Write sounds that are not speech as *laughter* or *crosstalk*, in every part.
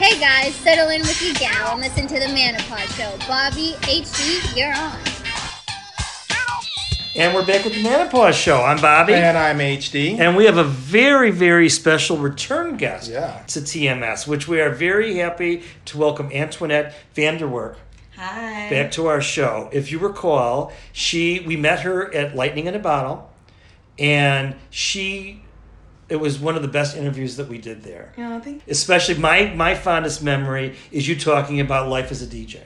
Hey guys, settle in with your gal and listen to the Manopause Show. Bobby, HD, you're on. And we're back with the Manopause Show. I'm Bobby. And I'm HD. And we have a very, very special return guest Yeah. to TMS, which we are very happy to welcome Antoinette Vandewark Hi. back to our show. If you recall, she we met her at Lightning in a Bottle, and she it was one of the best interviews that we did there. Yeah, I think Especially my my fondest memory is you talking about life as a DJ.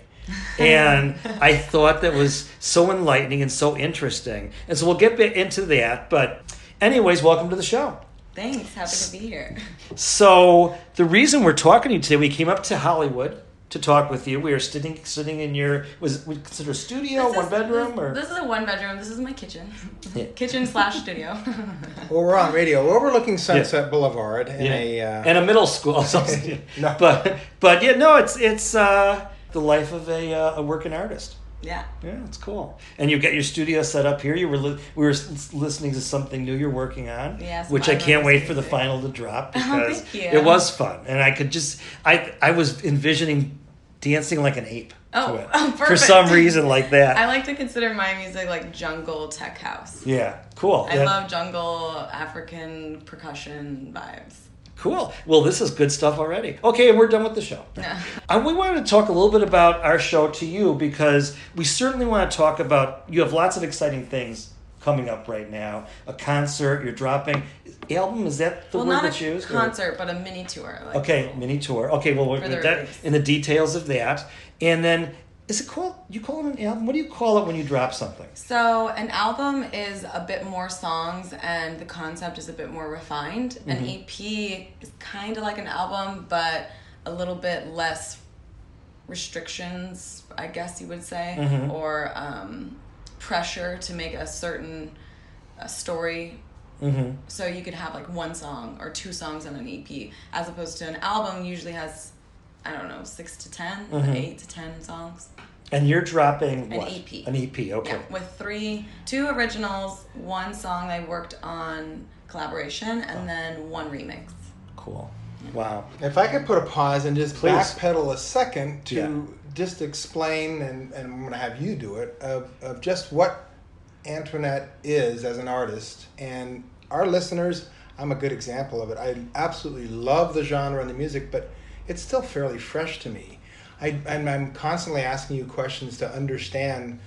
and I *laughs* thought that was so enlightening and so interesting. And so we'll get bit into that. But, anyways, welcome to the show. thanks. Happy to be here. So the reason we're talking to you today, we came up to Hollywood to talk with you. We are sitting sitting in your was we consider a studio, This one is- bedroom, this, or this is a one bedroom. This is my kitchen. Yeah. *laughs* kitchen slash studio. *laughs* Well, we're on radio. We're overlooking Sunset Boulevard in a. Uh, and a middle school. *laughs* So, No. But but yeah, no, it's it's uh, the life of a uh, a working artist. Yeah. Yeah, it's cool. And you get your studio set up here. You were li- we were listening to something new you're working on, Yes, which I can't wait for the final to drop *laughs* Oh, because thank you. it was fun, and I could just I I was envisioning dancing like an ape Oh, to it *laughs* oh, for some reason like that. *laughs* I like to consider my music like jungle tech house. yeah, cool. I Yeah, love jungle African percussion vibes. Cool. Well, this is good stuff already. Okay, and we're done with the show. Yeah. *laughs* And we wanted to talk a little bit about our show to you because we certainly want to talk about. You have lots of exciting things coming up right now. A concert, you're dropping album. Is that the well, word that you used? or- concert, but a mini tour. Like, Okay, mini tour. Okay, well, we're For the that, in the details of that, and then is it called? You call it an album? What do you call it when you drop something? So an album is a bit more songs and the concept is a bit more refined. An Mm-hmm. EP is kind of like an album, but a little bit less restrictions, I guess you would say, Mhm. or um, pressure to make a certain a story. Mm-hmm. So you could have like one song or two songs on an EP, as opposed to an album usually has, I don't know, six to 10 Mhm. eight to ten songs. And you're dropping An what? EP. An EP. Okay. Yeah, with three, two originals, one song I worked on collaboration, and then one remix. Cool. Wow. if I could put a pause and just Please. backpedal a second to Yeah. just explain, and, and I'm going to have you do it, of, of just what Antoinette is as an artist. And our listeners, I'm a good example of it. I absolutely love the genre and the music, but it's still fairly fresh to me. I, I'm, I'm constantly asking you questions to understand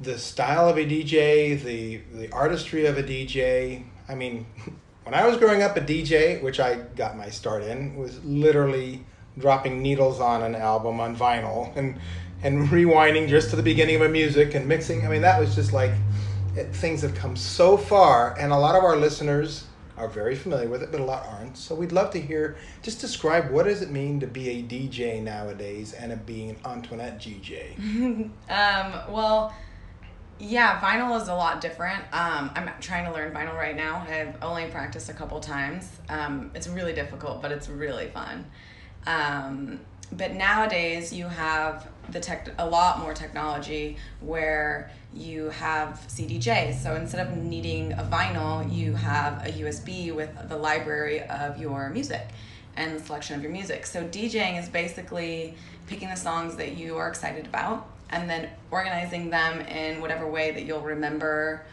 the style of a DJ, the the artistry of a DJ. I mean, *laughs* when I was growing up, a DJ, which I got my start in, was literally dropping needles on an album on vinyl and and *laughs* rewinding just to the beginning of a music and mixing. I mean, that was just like it, things have come so far, and a lot of our listeners are very familiar with it, but a lot aren't. So we'd love to hear. Just describe what does it mean to be a DJ nowadays and a being an Antoinette DJ. *laughs* Um, well, yeah, vinyl is a lot different. Um, I'm trying to learn vinyl right now. I've only practiced a couple times. Um, it's really difficult, but it's really fun. Um, but nowadays you have the tech, a lot more technology where you have CDJs. So instead of needing a vinyl, you have a USB with the library of your music and the selection of your music. So DJing is basically picking the songs that you are excited about and then organizing them in whatever way that you'll remember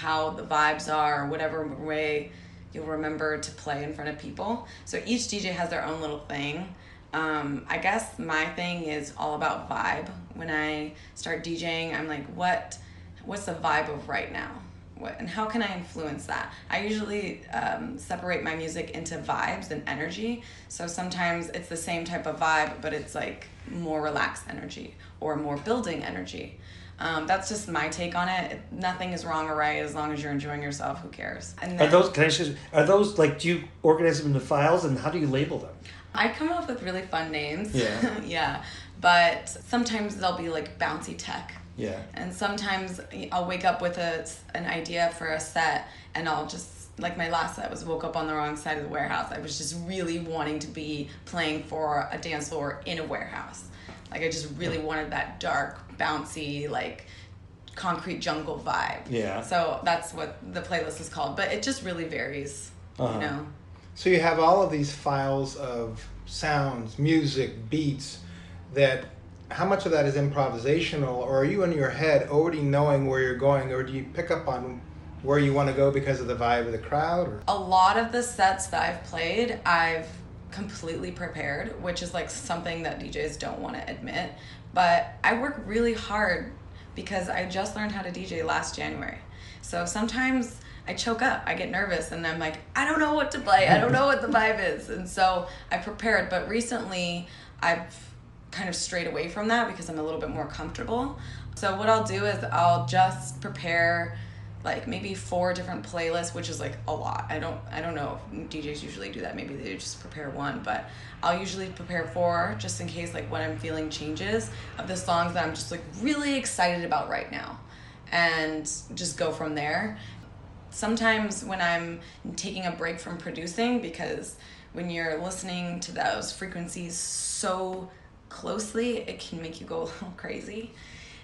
how the vibes are, whatever way you'll remember to play in front of people. So each DJ has their own little thing. Um, I guess my thing is all about vibe. When I start DJing, I'm like, what, what's the vibe of right now? What, and how can I influence that? I usually um, separate my music into vibes and energy. So sometimes it's the same type of vibe, but it's like more relaxed energy or more building energy. Um, that's just my take on it. Nothing is wrong or right as long as you're enjoying yourself. Who cares? And Are those? Can I you, Are those like? Do you organize them into files, and how do you label them? I come up with really fun names. Yeah. *laughs* yeah. But sometimes they'll be like bouncy tech. Yeah. And sometimes I'll wake up with a, an idea for a set and I'll just, like my last set was woke up on the wrong side of the warehouse. I was just really wanting to be playing for a dance floor in a warehouse. Like I just really wanted that dark, bouncy, like concrete jungle vibe. Yeah. So that's what the playlist is called. But it just really varies, Uh-huh. you know? So you have all of these files of sounds, music, beats that how much of that is improvisational or are you in your head already knowing where you're going or do you pick up on where you want to go because of the vibe of the crowd or a lot of the sets that I've played, I've completely prepared, which is like something that DJs don't want to admit. But I work really hard because I just learned how to DJ last January. So sometimes I choke up, I get nervous, and I'm like, I don't know what to play, I don't know what the vibe is. And so I prepared. But recently, I've kind of strayed away from that because I'm a little bit more comfortable. So what I'll do is I'll just prepare like maybe four different playlists which is like a lot i don't i don't know if djs usually do that maybe they just prepare one but i'll usually prepare four just in case like when i'm feeling changes of the songs that i'm just like really excited about right now and just go from there sometimes when i'm taking a break from producing because when you're listening to those frequencies so closely it can make you go *laughs* a little crazy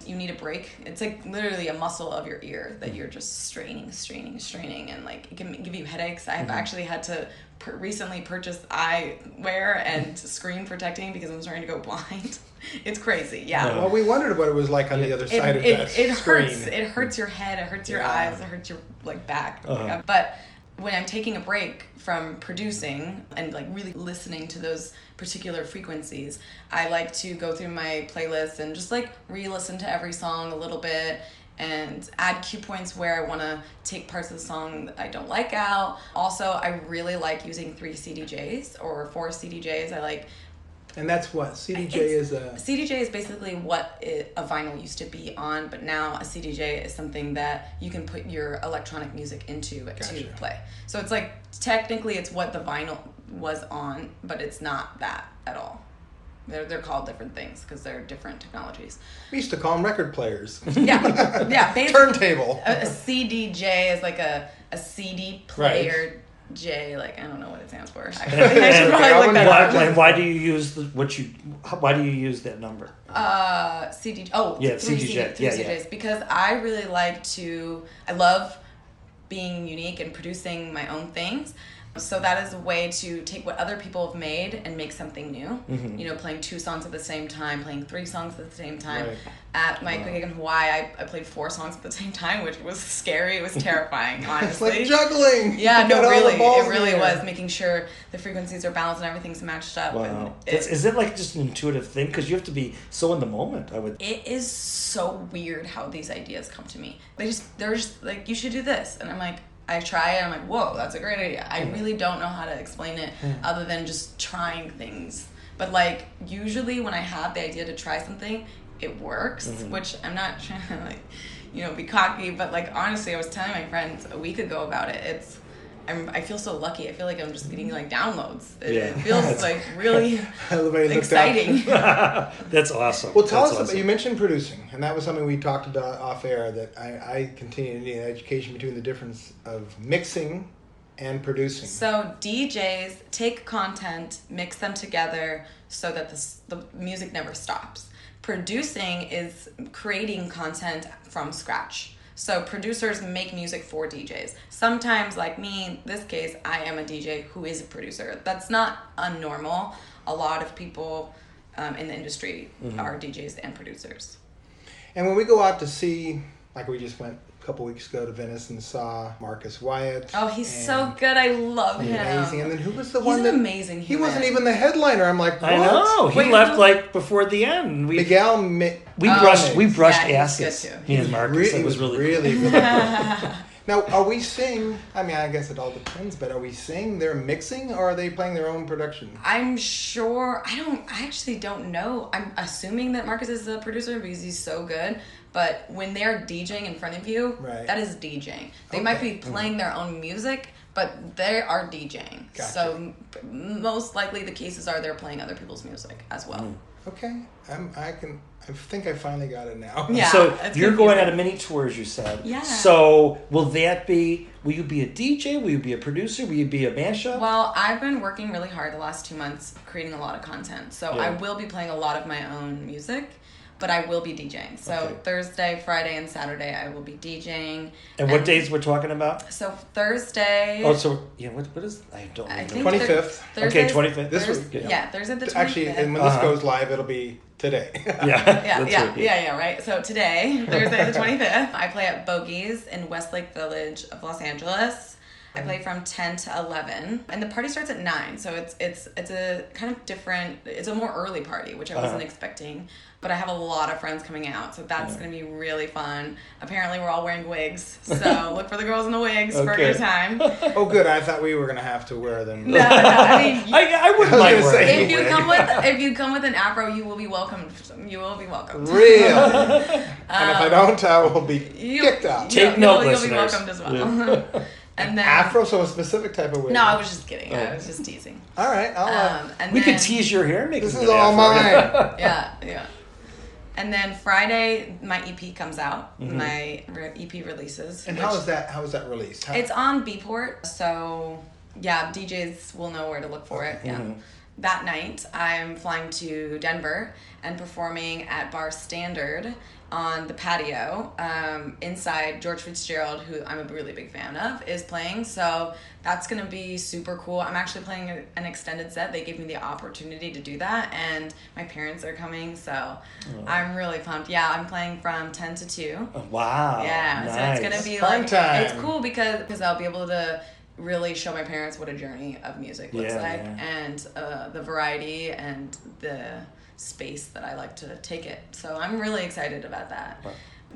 you need a break. It's like literally a muscle of your ear that you're just straining, straining, straining, and like it can give you headaches. I've mm-hmm. actually had to per- recently purchased eyewear and *laughs* screen protecting because I'm starting to go blind. *laughs* it's crazy, yeah. well we wondered what it was like on the other It, side of it, that it screen hurts. It hurts your head. It hurts your Yeah. eyes. It hurts your like back. Uh-huh. But when I'm taking a break from producing and like really listening to those particular frequencies, I like to go through my playlist and just like re-listen to every song a little bit and add cue points where I want to take parts of the song that I don't like out. Also, I really like using three CDJs or four CDJs. I like and that's what cdj is a CDJ is basically what it, a vinyl used to be on, but now a CDJ is something that you can put your electronic music into Gotcha. to play. So it's like technically it's what the vinyl was on, but it's not that at all. They're, they're called different things because they're different technologies. we used to call them record players Yeah, yeah. *laughs* Basically, turntable a, a CDJ is like a, a CD player J. Like I don't know what it stands for. Actually, *laughs* I should probably look that why, up. why, why do you use the what you why do you use that number? Uh, CD. Oh, Yeah, three CDJ. CD, three Yeah, yeah. Because I really like to. I love being unique and producing my own things. So that is a way to take what other people have made and make something new. Mm-hmm. You know, playing two songs at the same time, playing three songs at the same time. Right. At my gig in Hawaii, I, I played four songs at the same time, which was scary. It was *laughs* terrifying, honestly. it's like juggling yeah, no, got all the really, it really was making sure the frequencies are balanced and everything's matched up. Wow, it- is it like just an intuitive thing? Because you have to be so in the moment. I would. it is so weird how these ideas come to me. They just they're just like you should do this, and I'm like I try it. I'm like whoa, that's a great idea. I really don't know how to explain it other than just trying things. But like usually when I have the idea to try something, it works. Mm-hmm. Which I'm not *laughs* trying to like you know be cocky, but like honestly, I was telling my friends a week ago about it. It's I'm, I feel so lucky. I feel like I'm just getting like downloads. It, Yeah. it *laughs* feels like really *laughs* Everybody looked up. exciting. *laughs* That's awesome. Well, tell That's us about, you mentioned producing, and that was something we talked about off air that I, I continue to need an education between the difference of mixing and producing. So DJs take content, mix them together so that the, the music never stops. Producing is creating content from scratch. So producers make music for DJs. Sometimes, like me, in this case, I am a DJ who is a producer. That's not unnormal. A lot of people um, in the industry are DJs and producers. And when we go out to see, like we just went a couple weeks ago to Venice and saw Marcus Wyatt. Oh, he's so good. I love him. Amazing. And then who was the He's one an that amazing he wasn't even the headliner? I'm like, what? I know he Wait, left who- like before the end. We Miguel Mi- we Oh, brushed we brushed yeah, he's good asses. too. Me and Marcus. Re- it was really cool. really good. *laughs* now, are we seeing? I mean, I guess it all depends. But are we seeing they're mixing, or are they playing their own production? I'm sure. I don't. I actually don't know. I'm assuming that Marcus is the producer because he's so good. But when they're DJing in front of you, Right. that is DJing. They might be playing their own music, but they are DJing. Gotcha. So most likely the cases are they're playing other people's music as well. Mm. Okay, I'm, I can. I think I finally got it now. Yeah. so you're going confusing. on a mini tour, as you said. Yeah. So will that be? Will you be a DJ? Will you be a producer? Will you be a mashup? Well, I've been working really hard the last two months creating a lot of content. So I will be playing a lot of my own music. But I will be DJing. So Okay. Thursday, Friday, and Saturday I will be DJing. And what days we're talking about? So Thursday. Oh, so yeah. What what is? I don't I know. think 25th. Okay, 25th. This Thurs- week, yeah. yeah. Thursday the 25th. Actually, and when Uh-huh. this goes live, it'll be today. *laughs* Yeah. yeah, That's yeah, right. yeah, yeah, right. So today, Thursday the 25th, I play at Bogies in Westlake Village of Los Angeles. I play from 10 to 11 and the party starts at 9. So it's it's it's a kind of different it's a more early party, which I wasn't Uh-huh. expecting, but I have a lot of friends coming out. So that's going to be really fun. Apparently we're all wearing wigs. So *laughs* look for the girls in the wigs for a Okay. good time. *laughs* oh, good. I thought we were gonna have to wear them. No, no, I mean *laughs* I, I wouldn't I mind gonna say- if you wig. come with if you come with an afro, you will be welcomed. You will be welcomed. Really? and if I don't, I will be You, kicked out. you- Take note, you'll, you'll be listeners. welcomed as well. And then Afro, so a specific type of wig. No, I was just kidding. I Oh. was just teasing. All right, I'll. Uh, Um, and we then, could tease your hair. and Make this it is good all after. mine. *laughs* Yeah, yeah. And then Friday, my EP comes out. Mm-hmm. My re- EP releases. and which- how is that? How is that released? How, It's on Beatport, so yeah, DJs will know where to look for it. Yeah. Mhm. That night, I'm flying to Denver and performing at Bar Standard on the patio um, inside George Fitzgerald, who I'm a really big fan of, is playing. So that's gonna be super cool. I'm actually playing a, an extended set. They gave me the opportunity to do that, and my parents are coming, so Oh. I'm really pumped. Yeah, I'm playing from 10 to 2. Wow. Yeah, so it's gonna be Fun like time. it's cool because because I'll be able to really show my parents what a journey of music looks Yeah, like yeah. and uh, the variety and the space that I like to take it. So I'm really excited about that.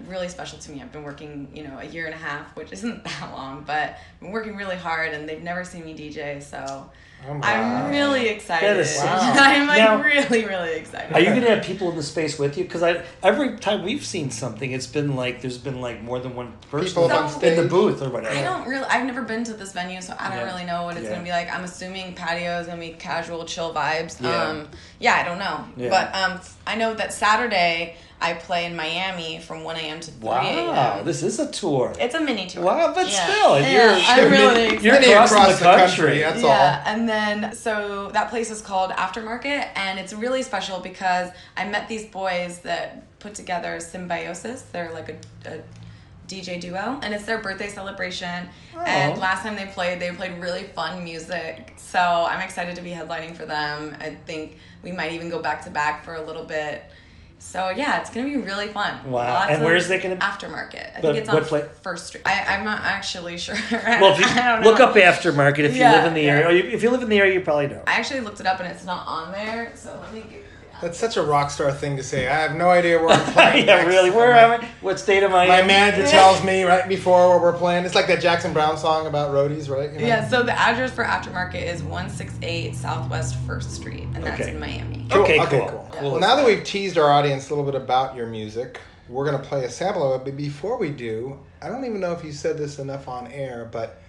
Really special to me. I've been working, you know, a year and a half, which isn't *laughs* that long, but I've been working really hard and they've never seen me DJ, so Oh. I'm really excited. That is Wow. I'm like Now- really, really excited. Are you gonna have people in the space with you? Because I every time we've seen something, it's been like there's been like more than one person People up on in the booth or whatever. I don't really. I've never been to this venue, so I don't Yeah. really know what it's Yeah. gonna be like. I'm assuming patio is gonna be casual, chill vibes. Yeah. Um, yeah, I don't know, Yeah. but um, I know that Saturday I play in Miami from 1 a.m. to 3 a.m. Wow, this is a tour. It's a mini tour. Wow, but Yeah. still, Yeah, you're I'm really excited. you're Many crossing across the the country. country, that's yeah, and then so that place is called Aftermarket, and it's really special because I met these boys that put together Symbiosis. They're like a, a DJ duo, and it's their birthday celebration. Oh. And Oh. last time they played, they played really fun music. So I'm excited to be headlining for them. I think we might even go back to back for a little bit. So yeah, it's gonna be really fun. Wow. And where's it gonna- be? aftermarket? I But think it's on pla- First Street. I, I'm not actually *laughs* sure. Well, you *laughs* I don't know. look up aftermarket if you live in the yeah. area, or you, if you live in the area, you probably know. I actually looked it up and it's not on there. So let me the That's such a rock star thing to say. I have no idea where I'm *laughs* playing. yeah, next. really. Where my, am I? What state am I in? My manager *laughs* tells me right before what we're playing. It's like that Jackson Browne song about roadies, right? You know? Yeah, so the address for aftermarket is 168 Southwest First Street, and that's Okay. in Miami. Okay, okay, cool. cool. Cool. Well, now that we've teased our audience a little bit about your music, we're going to play a sample of it. But before we do, I don't even know if you said this enough on air, but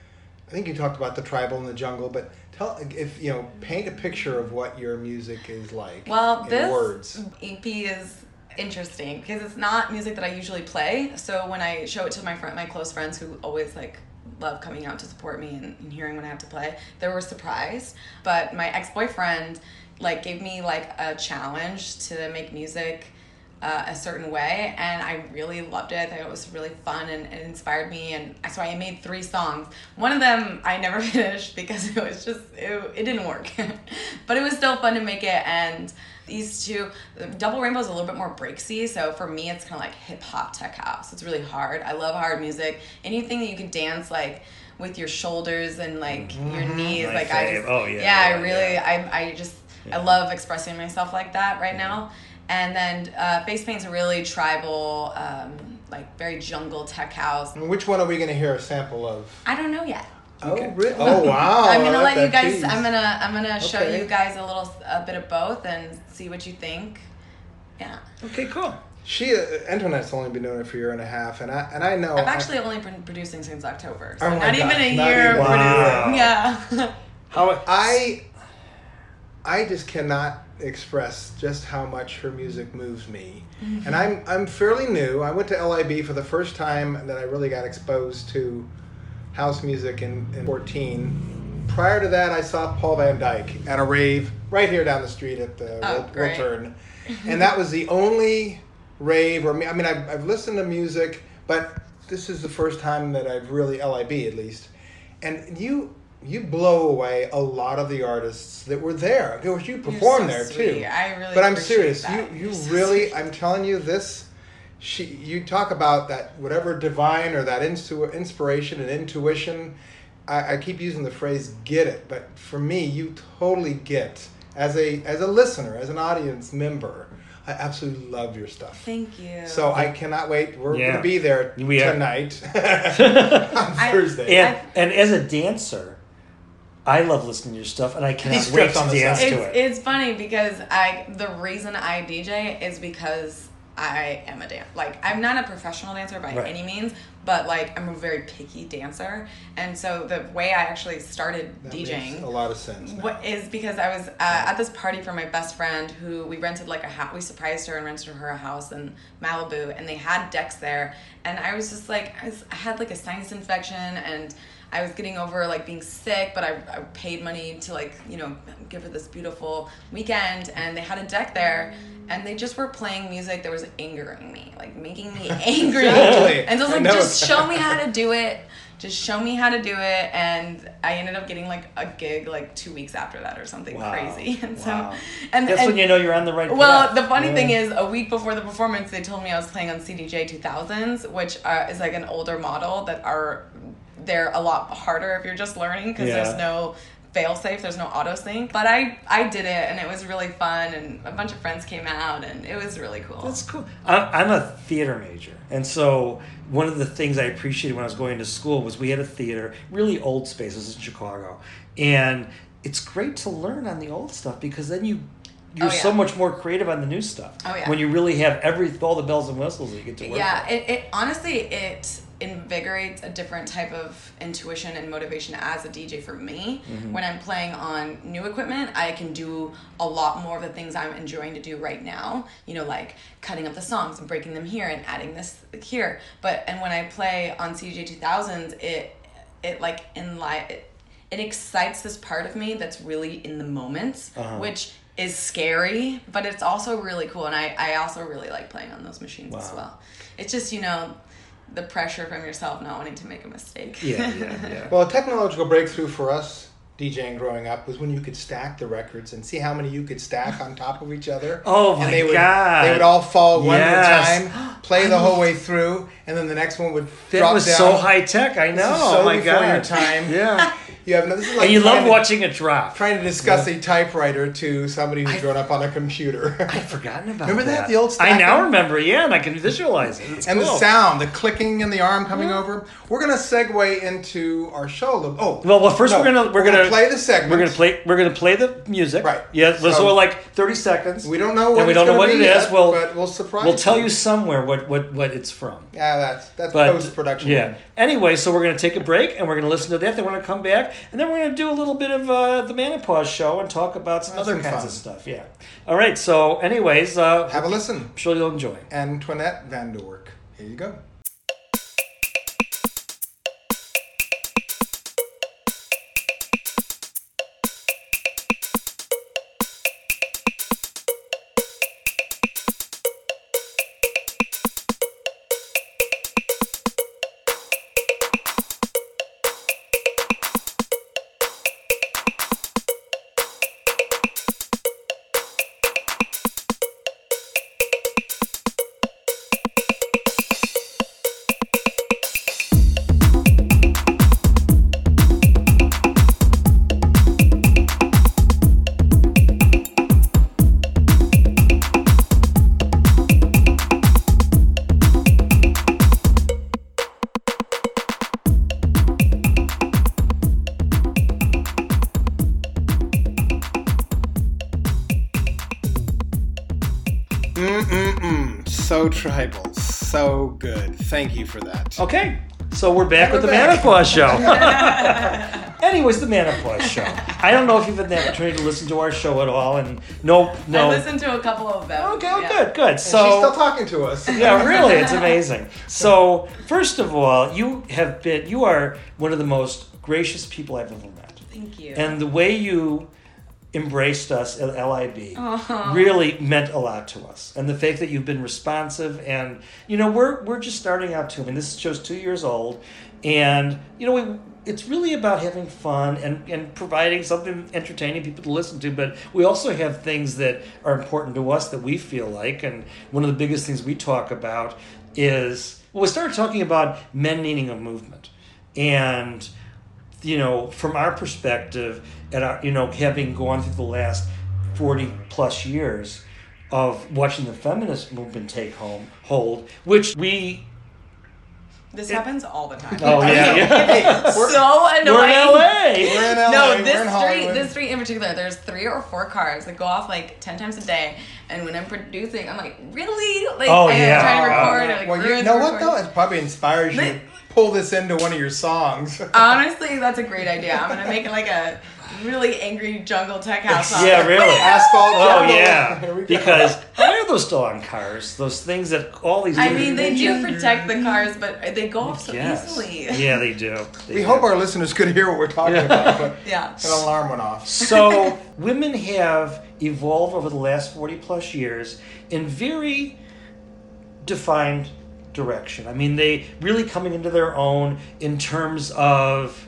I think you talked about the tribal and the jungle. But tell if you know, paint a picture of what your music is like. Well, in this words. EP is interesting because it's not music that I usually play. So when I show it to my friend, my close friends who always like love coming out to support me and, and hearing what I have to play, they were surprised. But my ex boyfriend like gave me like a challenge to make music. Uh, a certain way, and I really loved it. I thought it was really fun and it inspired me, and so I made three songs. One of them I never *laughs* finished because it was just it, it didn't work, *laughs* but it was still fun to make it. And these two, Double Rainbow is a little bit more breaksy, so for me it's kind of like hip hop tech house. It's really hard. I love hard music. Anything that you can dance like with your shoulders and like your knees, My like I just Oh, yeah, yeah, I really yeah. I I just I love expressing myself like that right now. And then uh, Face Paint's a really tribal, um, like very jungle tech house. And which one are we going to hear a sample of? I don't know yet. Oh, really? Oh, *laughs* wow. I'm gonna let you guys. tease. I'm gonna I'm gonna show Okay. you guys a little a bit of both and see what you think. Yeah, Okay, cool. She, uh, Antoinette's only been doing it for a year and a half, and I and I know. I've actually only been producing since October, so Oh my not even a not year. even- Wow. Yeah. How? I I just cannot express just how much her music moves me. Mm-hmm. And I'm I'm fairly new. I went to LIB for the first time that I really got exposed to house music in, in 14. Prior to that, I saw Paul van Dyk at a rave right here down the street at the Oh, Wil- great. Wiltern. *laughs* and that was the only rave or I mean I've, I've listened to music, but this is the first time that I've really LIB at least, and you you blow away a lot of the artists that were there. Of course, you perform so there sweet. too. I really But I'm serious. that. You you You're really. sweet. I'm telling you this. She, you talk about that whatever divine or that instu- inspiration and intuition. I, I keep using the phrase "get it," but for me, you totally get as a as a listener, as an audience member. I absolutely love your stuff. Thank you. So I cannot wait. We're Yeah. going to be there We are. tonight *laughs* on I- Thursday. And and as a dancer, I love listening to your stuff, and I cannot He's wait stripped to on the dance side. to it's, it. it's funny because I the reason I DJ is because I am a dan like I'm not a professional dancer by Right. any means, but like I'm a very picky dancer, and so the way I actually started That DJing makes a lot of sense. now. What is because I was uh, at this party for my best friend who we rented like a house. We surprised her and rented her a house in Malibu, and they had decks there. And I was just like, I, was, I had like a sinus infection, and I was getting over like being sick, but I, I paid money to like you know give her this beautiful weekend, and they had a deck there. And they just were playing music that was angering me, like making me *laughs* angry. And so I was like, know just show me how to do it. Just show me how to do it. And I ended up getting like a gig like two weeks after that or something Wow. crazy. *laughs* And Wow. so, and, That's and when you know you're on the right well, path. the funny Yeah. thing is, a week before the performance, they told me I was playing on CDJ 2000s, which uh, is like an older model that are they're a lot harder if you're just learning because Yeah. there's no fail safe, there's no auto sync. But I I did it and it was really fun, and a bunch of friends came out, and it was really cool. That's cool. I'm, I'm a theater major, and so one of the things I appreciated when I was going to school was we had a theater, really old spaces in Chicago, and it's great to learn on the old stuff because then you you're Oh, yeah. so much more creative on the new stuff. Oh, yeah. When you really have every all the bells and whistles that you get to work yeah it, it honestly it invigorates a different type of intuition and motivation as a dj for me. Mm-hmm. when i'm playing on new equipment i can do a lot more of the things i'm enjoying to do right now. You know like cutting up the songs and breaking them here and adding this here. But and when i play on cdj 2000s it it like in light it, it excites this part of me that's really in the moments, Uh-huh. which is scary but it's also really cool. And I, I also really like playing on those machines as well. It's just you know the pressure from yourself not wanting to make a mistake Yeah, yeah, *laughs* yeah. Well, a technological breakthrough for us DJing growing up was when you could stack the records and see how many you could stack on top of each other. *laughs* Oh my and they would, God. They would all fall one Yes. at a time, *gasps* play the whole way through, and then the next one would that drop was down. so high tech. I know. This is oh so my before god. your time. Yeah. *laughs* You have no, this is like and you love to- watching it drop. Trying to discuss a typewriter to somebody who's I- grown up on a computer. *laughs* I'd forgotten about that. Remember that, that. the old I now remember. Yeah, and I can visualize it. It's and the sound, the clicking and the arm coming over. We're gonna segue into our show. Oh, Well, well, first no, we're gonna we're, gonna, play the segment. We're gonna play we're gonna play the music. Right. Yeah. So, So- like thirty seconds. We don't know what And we don't know what it is. yet, We'll but we'll surprise. we'll tell you somewhere what what what it's from. Yeah, that's that's post production. Yeah. Anyway, so we're gonna take a break and we're gonna listen to that. Then we're gonna come back and then we're gonna do a little bit of uh, the Manopause show and talk about some That's other some kinds fun. of stuff. Yeah. All right. So, anyways, uh, Have a listen. I'm sure you'll enjoy. Antoinette Vandewark. Here you go. Tribal. So good. Thank you for that. Okay. So we're back We're with the back. Manopause show. *laughs* Anyways, the Manopause show. I don't know if you've had the opportunity to listen to our show at all, and no, no. i listened to a couple of them Okay, yeah. good, good. So she's still talking to us. *laughs* yeah, really, it's amazing. So, first of all, you have been, you are one of the most gracious people I've ever met. thank you And the way you embraced us at LIB Aw. really meant a lot to us. And the fact that you've been responsive and you know, we're we're just starting out too. I mean this show's two years old and you know we it's really about having fun and, and providing something entertaining people to listen to, but we also have things that are important to us that we feel like and one of the biggest things we talk about is well we started talking about men needing a movement. And you know, from our perspective, and our, you know, having gone through the last forty plus years of watching the feminist movement take home hold, which we This happens all the time. oh yeah, yeah. so annoying. we're in *laughs* LA. We're in LA. No, we're this in street, Hollywood. this street in particular, there's three or four cars that go off like ten times a day. And when I'm producing, I'm like, really? Like, Oh, and yeah. I'm trying to Oh, record. and, like, well, you know what though? recording. It probably inspires you But- pull this into one of your songs. *laughs* Honestly, that's a great idea. I'm gonna make it like a really angry jungle tech house. song. Yeah, really. *laughs* Asphalt. Oh jungle. *laughs* Here yeah, because why are those still on cars? Those things that all these. I mean, they do protect the cars, but they go off so Yes. easily. Yeah, they do. They we do. hope our listeners could hear what we're talking about, but Yeah. an alarm went off. So women have evolved over the last 40 plus years in very defined direction. I mean, they really coming into their own in terms of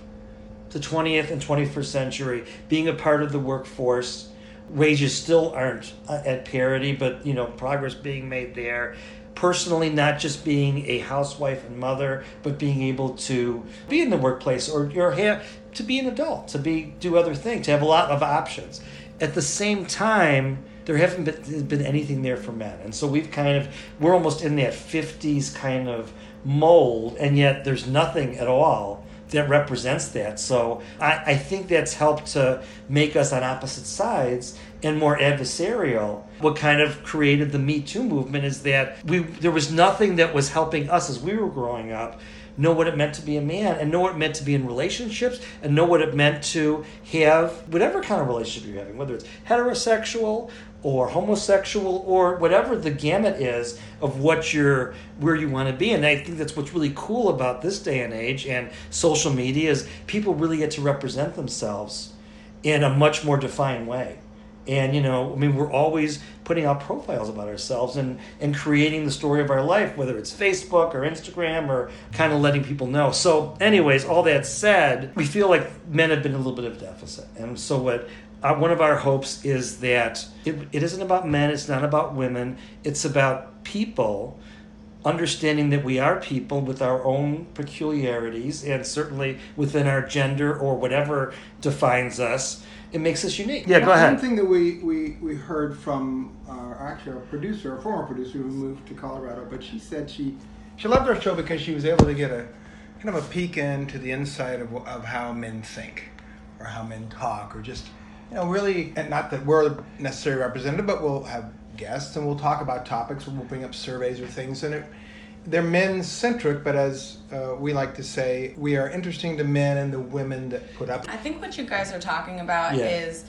the 20th and 21st century, being a part of the workforce. Wages still aren't uh, at parity, but you know, progress being made there. Personally, not just being a housewife and mother, but being able to be in the workplace or or have to be an adult, to be do other things, to have a lot of options. At the same time, there haven't been, been anything there for men, and so we've kind of we're almost in that '50s kind of mold, and yet there's nothing at all that represents that. So I, I think that's helped to make us on opposite sides and more adversarial. What kind of created the Me Too movement is that we there was nothing that was helping us as we were growing up know what it meant to be a man and know what it meant to be in relationships and know what it meant to have whatever kind of relationship you're having, whether it's heterosexual or homosexual or whatever the gamut is of what you're where you want to be. And i think that's what's really cool about this day and age and social media is people really get to represent themselves in a much more defined way. And you know i mean we're always putting out profiles about ourselves and and creating the story of our life whether it's facebook or instagram or kind of letting people know. So anyways all that said we feel like men have been a little bit of deficit. And so what uh, one of our hopes is that it, it isn't about men it's not about women it's about people understanding that we are people with our own peculiarities and certainly within our gender or whatever defines us it makes us unique. Yeah go One- ahead. One thing that we, we, we heard from our actually our producer, a former producer who moved to Colorado, but she said she She loved our show because she was able to get a kind of a peek into the inside of, of how men think or how men talk or just, you know, really, and not that we're necessarily represented, but we'll have guests and we'll talk about topics and we'll bring up surveys or things. And it, they're men centric, but as uh, we like to say, we are interesting to men and the women that put up. I think what you guys are talking about Yeah. is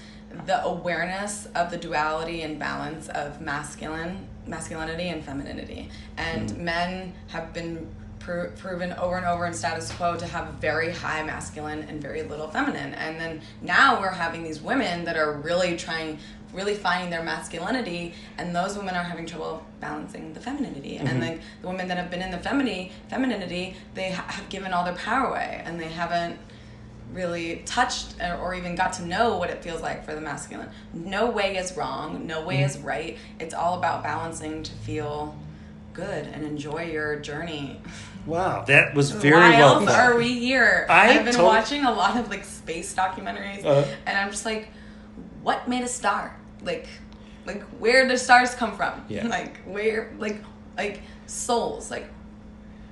the awareness of the duality and balance of masculine masculinity and femininity. And Mm-hmm. men have been pro- proven over and over in status quo to have very high masculine and very little feminine. And then now we're having these women that are really trying really finding their masculinity and those women are having trouble balancing the femininity Mm-hmm. and like the women that have been in the feminine femininity they ha- have given all their power away and they haven't really touched or, or even got to know what it feels like for the masculine. No way is wrong, no way is right. It's all about balancing to feel good and enjoy your journey. *laughs* wow that was very Why well else thought. are we here? I have been tot- watching a lot of like space documentaries Uh. and I'm just like, what made a star? Like like where do stars come from? Yeah. *laughs* Like where like like souls, like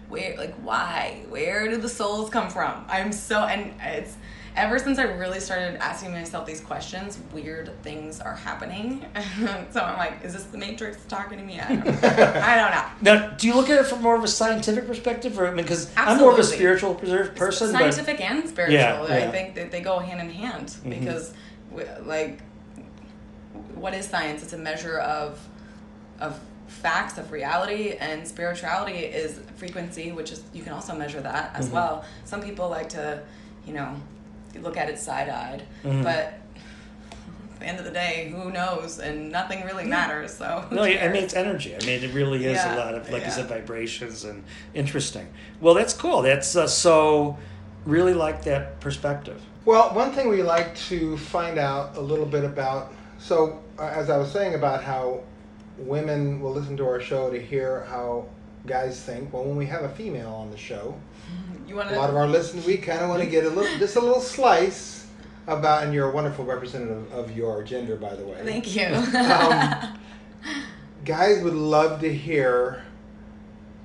where like why where do the souls come from i'm so and it's ever since i really started asking myself these questions weird things are happening. *laughs* So i'm like is this the matrix talking to me? I don't, *laughs* I don't know. Now do you look at it from more of a scientific perspective or I mean because I'm more of a spiritual preser- person but scientific and spiritual. Yeah, yeah. i think that they go hand in hand Mm-hmm. because like what is science? It's a measure of of facts of reality and spirituality is frequency which is you can also measure that as Mm-hmm. well. Some people like to you know look at it side-eyed Mm-hmm. but at the end of the day, who knows? And nothing really matters. So who No, I mean it's energy. I mean it really is Yeah, a lot of like you said vibrations and interesting. Well, that's cool. That's uh, so really like that perspective. Well, one thing we like to find out a little bit about. So, uh, as I was saying about how women will listen to our show to hear how guys think. Well, when we have a female on the show, you want a lot of our listeners, we kind of want to get a little, just a little slice about. And you're a wonderful representative of your gender, by the way. Thank you. Um, guys would love to hear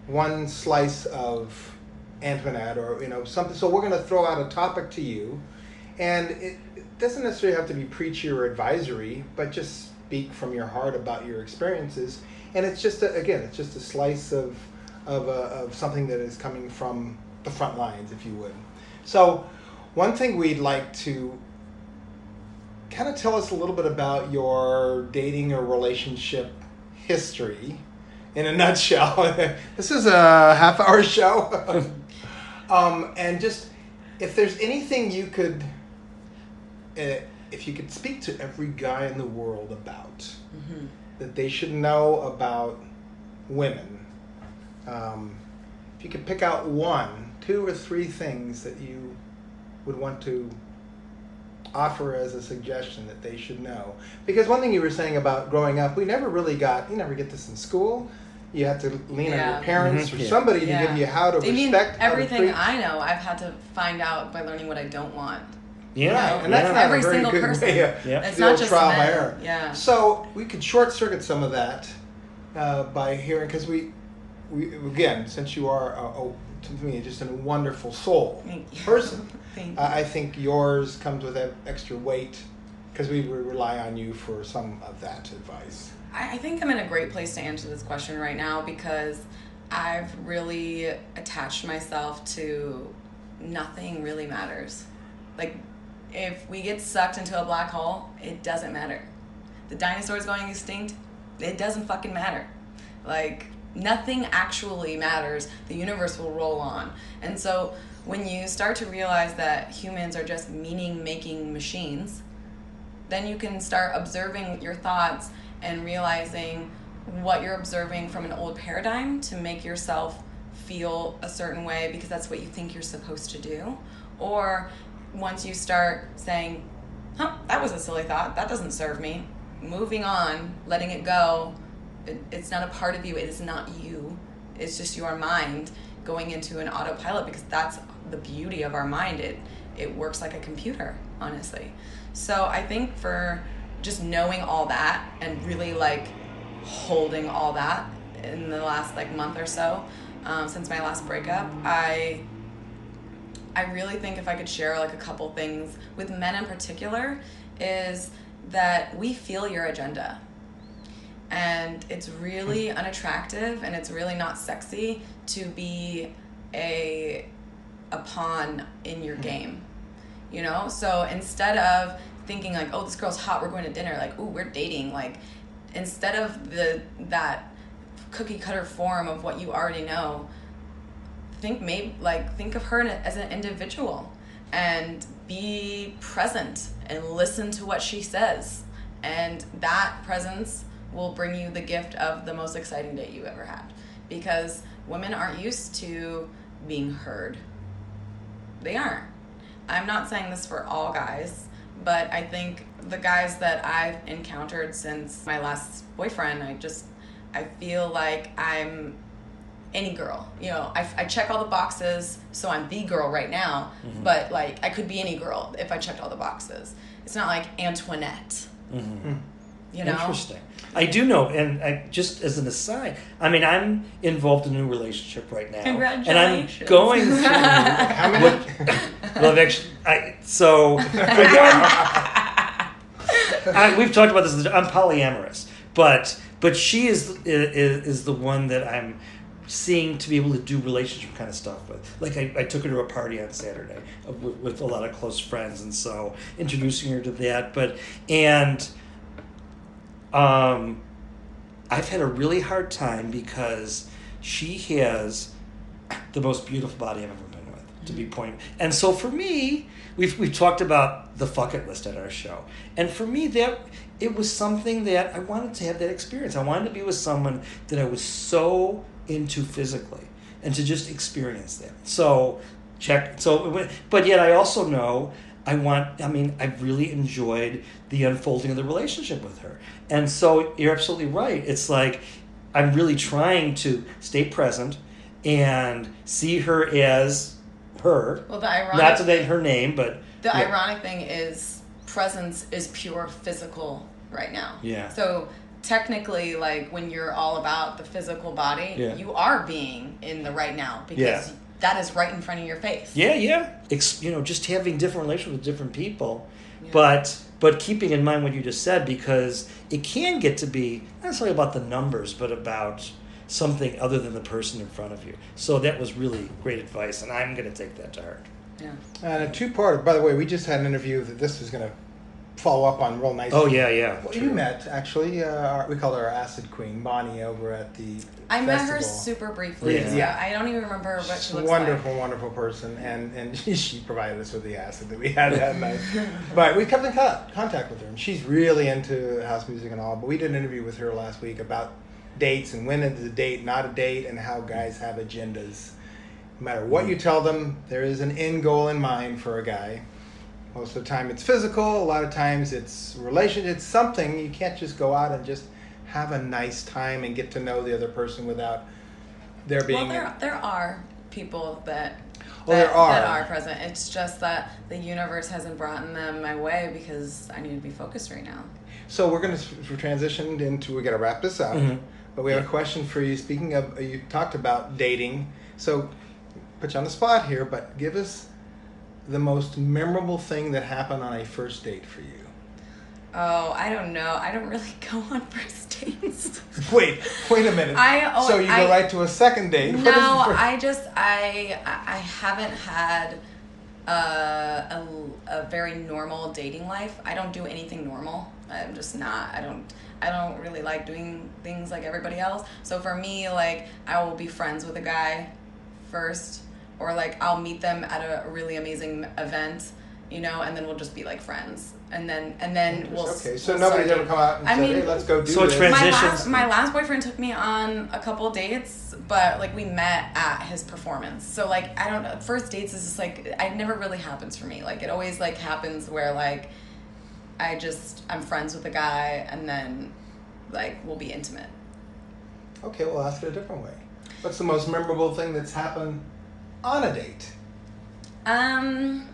one slice of Antoinette or you know something. So we're going to throw out a topic to you, and it, it doesn't necessarily have to be preachy or advisory, but just speak from your heart about your experiences. And it's just a, again, it's just a slice of of, uh, of something that is coming from the front lines, if you would. So one thing we'd like to kind of tell us a little bit about your dating or relationship history in a *laughs* nutshell. *laughs* this is a half hour show. *laughs* um, and just if there's anything you could, uh, if you could speak to every guy in the world about that they should know about women, um, if you could pick out one, two, or three things that you would want to offer as a suggestion that they should know. Because one thing you were saying about growing up, we never really got, you never get this in school. You have to lean on your parents Mhm. or Yeah. somebody to give you how to I mean, respect how to everything I know, I've had to find out by learning what I don't want. Yeah, Right, and that's yeah. not Every a very single good person. way of *laughs* Yeah. It's not just trial by error. Yeah. So we could short circuit some of that uh, by hearing, because we, we again, since you are, a, a, to me, just a wonderful soul Thank you. person, *laughs* I I think yours comes with that extra weight because we rely on you for some of that advice. I, I think I'm in a great place to answer this question right now because I've really attached myself to nothing really matters. Like, if we get sucked into a black hole, it doesn't matter. The dinosaurs going extinct, it doesn't fucking matter. Like, nothing actually matters. The universe will roll on. And so, when you start to realize that humans are just meaning making machines, then you can start observing your thoughts and realizing what you're observing from an old paradigm to make yourself feel a certain way because that's what you think you're supposed to do. Or once you start saying, huh, that was a silly thought, that doesn't serve me, moving on, letting it go, it, it's not a part of you, it is not you, it's just your mind going into an autopilot because that's the beauty of our mind. It, it works like a computer, honestly. So I think for just knowing all that and really like holding all that in the last like month or so um, since my last breakup, I I really think if I could share like a couple things with men in particular is that we feel your agenda. And it's really unattractive and it's really not sexy to be a a pawn in your mm-hmm. game. You know? So instead of thinking like, oh, this girl's hot, we're going to dinner, like, oh we're dating, like instead of the that cookie cutter form of what you already know, think maybe like think of her as an individual and be present and listen to what she says and that presence will bring you the gift of the most exciting date you ever had because women aren't used to being heard they aren't i'm not saying this for all guys but i think the guys that i've encountered since my last boyfriend i just i feel like i'm any girl. You know, I, I check all the boxes, so I'm the girl right now. Mm-hmm. But like, I could be any girl if I checked all the boxes. It's not like Antoinette. Mm-hmm. Hmm. You know, Interesting. I do know, and I, just as an aside, I mean, I'm involved in a new relationship right now, Congratulations. and I'm going *laughs* through. How many? *laughs* well, actually, I, so again, I, we've talked about this. I'm polyamorous, but but she is, is is the one that I'm seeing to be able to do relationship kind of stuff with. Like I, I took her to a party on Saturday uh, with, with a lot of close friends, and so introducing her to that. But and um, I've had a really hard time because she has the most beautiful body I've ever been with. to be pointing. And so for me, we've we've talked about the fuck it list at our show, and for me that it was something that I wanted to have that experience. I wanted to be with someone that I was so into physically, and to just experience that. So check. So, but yet I also know. I want, I mean, I really enjoyed the unfolding of the relationship with her. And so you're absolutely right. It's like I'm really trying to stay present and see her as her. Well, the ironic Not to name her name, but The yeah. ironic thing is presence is pure physical right now. Yeah. So technically, like when you're all about the physical body, Yeah. you are being in the right now because Yeah. That is right in front of your face. Yeah, yeah. It's, you know, just having different relationships with different people, Yeah. but but keeping in mind what you just said because it can get to be not necessarily about the numbers, but about something other than the person in front of you. So that was really great advice, and I'm going to take that to heart. Yeah. And a two-part. By the way, we just had an interview that this was going to follow up on real nice. Oh yeah, yeah. Well, you met actually. Uh, our, we called her our acid queen, Bonnie, over at the. I met her super briefly. Yeah. Yeah. I don't even remember what she looks wonderful, like. wonderful person, and and *laughs* she provided us with the acid that we had that night. *laughs* But we kept in co- contact with her, and she's really into house music and all. But we did an interview with her last week about dates and when is a date not a date, and how guys have agendas. No matter what you tell them, there is an end goal in mind for a guy. Most of the time, it's physical. A lot of times, it's relation. It's something you can't just go out and just have a nice time and get to know the other person without there being. Well, there, there are people that. Oh, there are. that are present. It's just that the universe hasn't brought them my way because I need to be focused right now. So we're going to transition into we got to wrap this up, Mhm. but we have a question for you. Speaking of, uh, you talked about dating, so put you on the spot here, but give us the most memorable thing that happened on a first date for you. Oh, I don't know. I don't really *laughs* go on first dates. *laughs* Wait, wait a minute. I- oh, so you I- go right to a second date? No, I just I I I haven't had uh, a, a very normal dating life. I don't do anything normal. I'm just not. I don't. I don't really like doing things like everybody else. So for me, like I will be friends with a guy first, or like I'll meet them at a really amazing event, you know, and then we'll just be like friends, and then and then we'll. okay, so we'll nobody's ever come out and I said, mean- "Hey, let's go do So this." trans- my Transitions. last, my last boyfriend took me on a couple dates, but like we met at his performance. So like I don't know, first dates is just like it never really happens for me. Like it always like happens where like I just I'm friends with a guy and then like we'll be intimate. okay, we'll ask it a different way. What's the most memorable thing that's happened on a date? Um,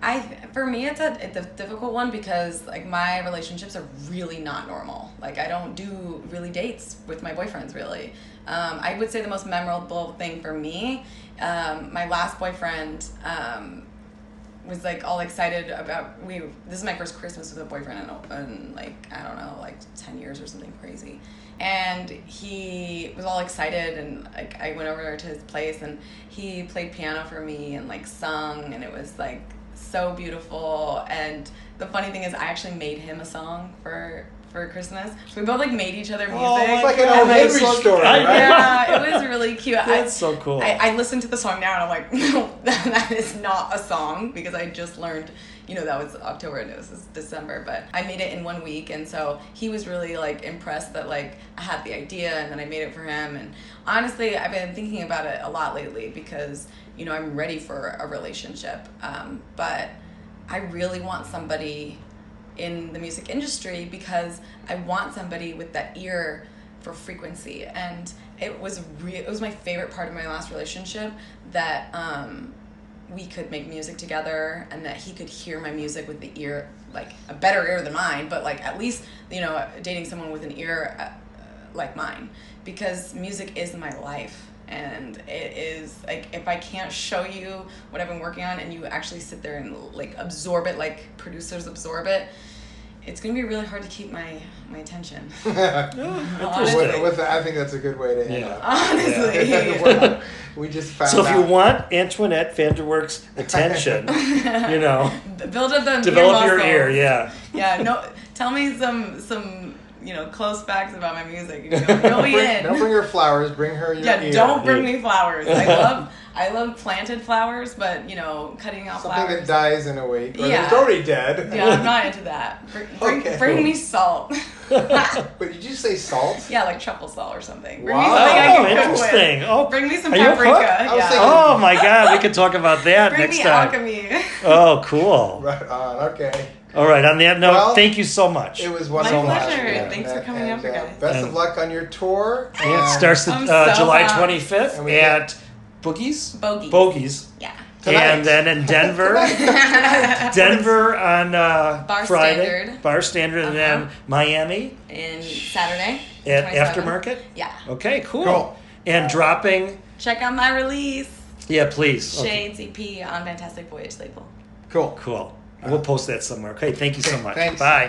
I for me it's a it's a difficult one because like my relationships are really not normal. Like I don't do really dates with my boyfriends really. Um, I would say the most memorable thing for me, um, my last boyfriend. Um, was like all excited about we this is my first christmas with a boyfriend in, in like i don't know like 10 years or something crazy and he was all excited and like i went over to his place and he played piano for me and like sung and it was like so beautiful. And the funny thing is i actually made him a song for for christmas so we both like made each other music Oh, it's like an old that's Henry so- story, I- right? yeah, it was really cute. *laughs* That's I, so cool. I, I listened to the song now and I'm like, *laughs* no, that is not a song because I just learned, you know, that was October and this is December, but I made it in one week. And so he was really like impressed that like I had the idea and then I made it for him. And honestly, I've been thinking about it a lot lately because, you know, I'm ready for a relationship. Um, but I really want somebody in the music industry because I want somebody with that ear for frequency. And it was re- it was my favorite part of my last relationship that um, we could make music together and that he could hear my music with the ear like a better ear than mine but like at least you know dating someone with an ear uh, like mine. Because music is my life and it is like if i can't show you what i've been working on and you actually sit there and like absorb it like producers absorb it it's gonna be really hard to keep my my attention *laughs* Interesting. With, with I think that's a good way to end Yeah. up. honestly *laughs* Well, *laughs* we just found So if you want Antoinette Vandewark's attention, you know, build up the develop ear your muscles. ear. Yeah. yeah no tell me some some you know close facts about my music. and You'll, you'll bring, in. don't bring her flowers. Bring her your yeah, ear. don't bring me flowers. I love I love planted flowers, but you know, cutting out something flowers. that dies in a week or Yeah. that's already dead. yeah, I'm not into *laughs* that. Bring, bring, Okay. bring me salt. *laughs* *laughs* But did you say salt? yeah, like truffle salt or something. Bring Wow. me something I Oh, can cook interesting. with. Oh, Bring me some are you a cook? paprika. Yeah. thinking- Oh my God, we could talk about that Bring next me time. alchemy. Oh, cool. Right on. Okay. All right. On that note, Well, thank you so much. It was wonderful. pleasure. having you. Thanks for coming and, over, uh, guys. Best And- of luck on your tour. Yeah, it starts I'm uh, so July 25th And we at Bogies. Bogies. Bogies. Yeah. Tonight. And then in Denver, *laughs* Denver on uh, Bar Friday, Standard. Bar Standard, and then Uh-huh. Miami And Saturday. at 27th. Aftermarket. Yeah. Okay, cool. Cool. And dropping, Check out my release. yeah, please. Okay, Shades EP on Fantastic Voyage label. Cool. Cool. We'll post that somewhere. Okay, thank you so Okay, much. thanks. Bye.